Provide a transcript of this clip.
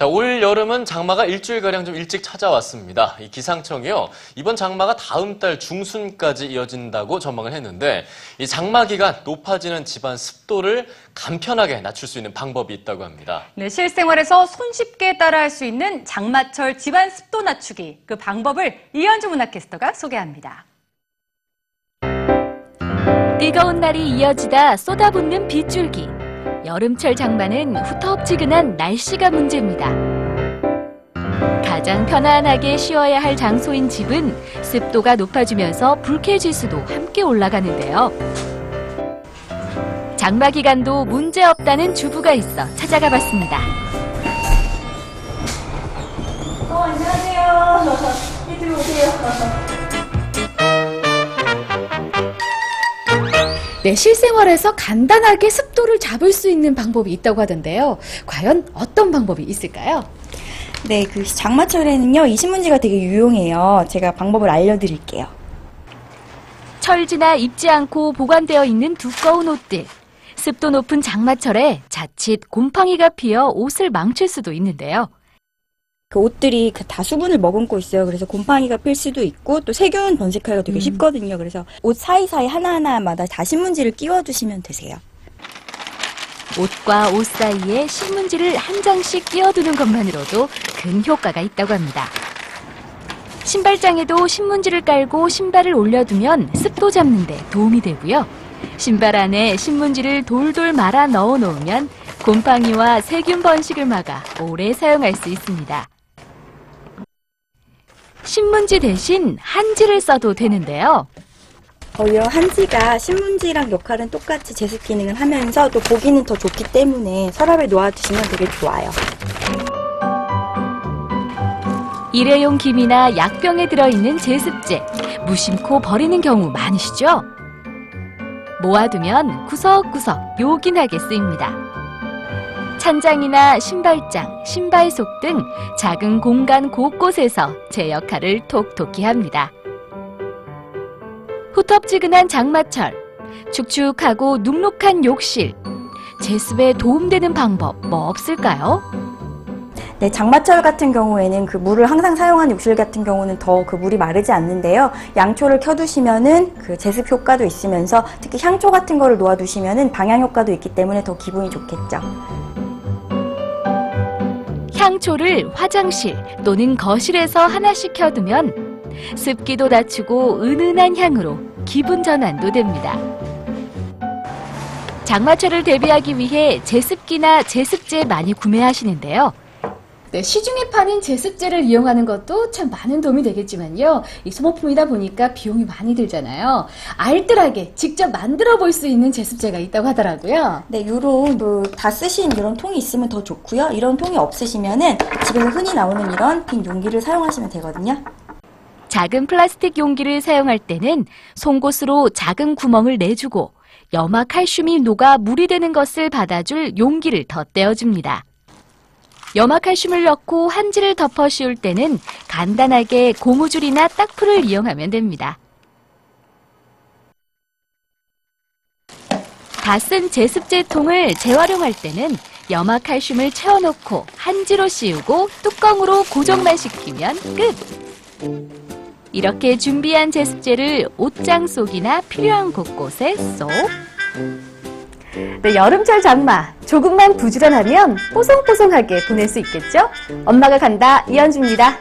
자, 올 여름은 장마가 일주일가량 좀 일찍 찾아왔습니다. 이 기상청이요. 이번 장마가 다음 달 중순까지 이어진다고 전망을 했는데, 이 장마 기간 높아지는 집안 습도를 간편하게 낮출 수 있는 방법이 있다고 합니다. 네, 실생활에서 손쉽게 따라할 수 있는 장마철 집안 습도 낮추기 그 방법을 이현주 문화캐스터가 소개합니다. 뜨거운 날이 이어지다 쏟아붓는 빗줄기. 여름철 장마는 후텁지근한 날씨가 문제입니다. 가장 편안하게 쉬어야 할 장소인 집은 습도가 높아지면서 불쾌지수도 함께 올라가는데요. 장마 기간도 문제 없다는 주부가 있어 찾아가 봤습니다. 네, 실생활에서 간단하게 습도를 잡을 수 있는 방법이 있다고 하던데요. 과연 어떤 방법이 있을까요? 네, 그 장마철에는요, 이 신문지가 되게 유용해요. 제가 방법을 알려드릴게요. 철지나 입지 않고 보관되어 있는 두꺼운 옷들. 습도 높은 장마철에 자칫 곰팡이가 피어 옷을 망칠 수도 있는데요. 그 옷들이 그 다 수분을 머금고 있어요. 그래서 곰팡이가 필 수도 있고 또 세균 번식하기가 되게 쉽거든요. 그래서 옷 사이사이 하나하나마다 다 신문지를 끼워두시면 되세요. 옷과 옷 사이에 신문지를 한 장씩 끼워두는 것만으로도 큰 효과가 있다고 합니다. 신발장에도 신문지를 깔고 신발을 올려두면 습도 잡는데 도움이 되고요. 신발 안에 신문지를 돌돌 말아 넣어 놓으면 곰팡이와 세균 번식을 막아 오래 사용할 수 있습니다. 신문지 대신 한지를 써도 되는데요. 오히려 한지가 신문지랑 역할은 똑같이 제습 기능을 하면서 또 보기는 더 좋기 때문에 서랍에 놓아두시면 되게 좋아요. 일회용 김이나 약병에 들어있는 제습제, 무심코 버리는 경우 많으시죠? 모아두면 구석구석 요긴하게 쓰입니다. 찬장이나 신발장, 신발속 등 작은 공간 곳곳에서 제 역할을 톡톡히 합니다. 후텁지근한 장마철, 축축하고 눅눅한 욕실, 제습에 도움되는 방법 뭐 없을까요? 네, 장마철 같은 경우에는 그 물을 항상 사용하는 욕실 같은 경우는 더 그 물이 마르지 않는데요. 양초를 켜두시면은 그 제습 효과도 있으면서 특히 향초 같은 거를 놓아두시면은 방향 효과도 있기 때문에 더 기분이 좋겠죠. 향초를 화장실 또는 거실에서 하나씩 켜두면 습기도 낮추고 은은한 향으로 기분 전환도 됩니다. 장마철을 대비하기 위해 제습기나 제습제 많이 구매하시는데요. 네, 시중에 파는 제습제를 이용하는 것도 참 많은 도움이 되겠지만요. 이 소모품이다 보니까 비용이 많이 들잖아요. 알뜰하게 직접 만들어 볼 수 있는 제습제가 있다고 하더라고요. 네, 요런 그 다 쓰신 이런 통이 있으면 더 좋고요. 이런 통이 없으시면은 집에서 흔히 나오는 이런 빈 용기를 사용하시면 되거든요. 작은 플라스틱 용기를 사용할 때는 송곳으로 작은 구멍을 내주고 염화 칼슘이 녹아 물이 되는 것을 받아줄 용기를 덧대어줍니다. 염화 칼슘을 넣고 한지를 덮어 씌울 때는 간단하게 고무줄이나 딱풀을 이용하면 됩니다. 다 쓴 제습제 통을 재활용할 때는 염화 칼슘을 채워놓고 한지로 씌우고 뚜껑으로 고정만 시키면 끝! 이렇게 준비한 제습제를 옷장 속이나 필요한 곳곳에 쏙 네, 여름철 장마. 조금만 부지런하면 뽀송뽀송하게 보낼 수 있겠죠? 엄마가 간다, 이현주입니다.